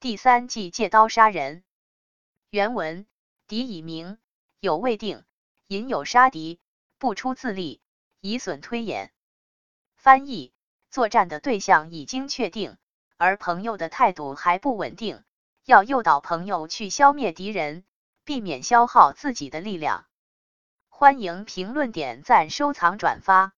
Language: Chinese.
第三计借刀杀人。原文：敌已明，有未定，引有杀敌，不出自立，以损推演。翻译：作战的对象已经确定，而朋友的态度还不稳定，要诱导朋友去消灭敌人，避免消耗自己的力量。欢迎评论、点赞、收藏、转发。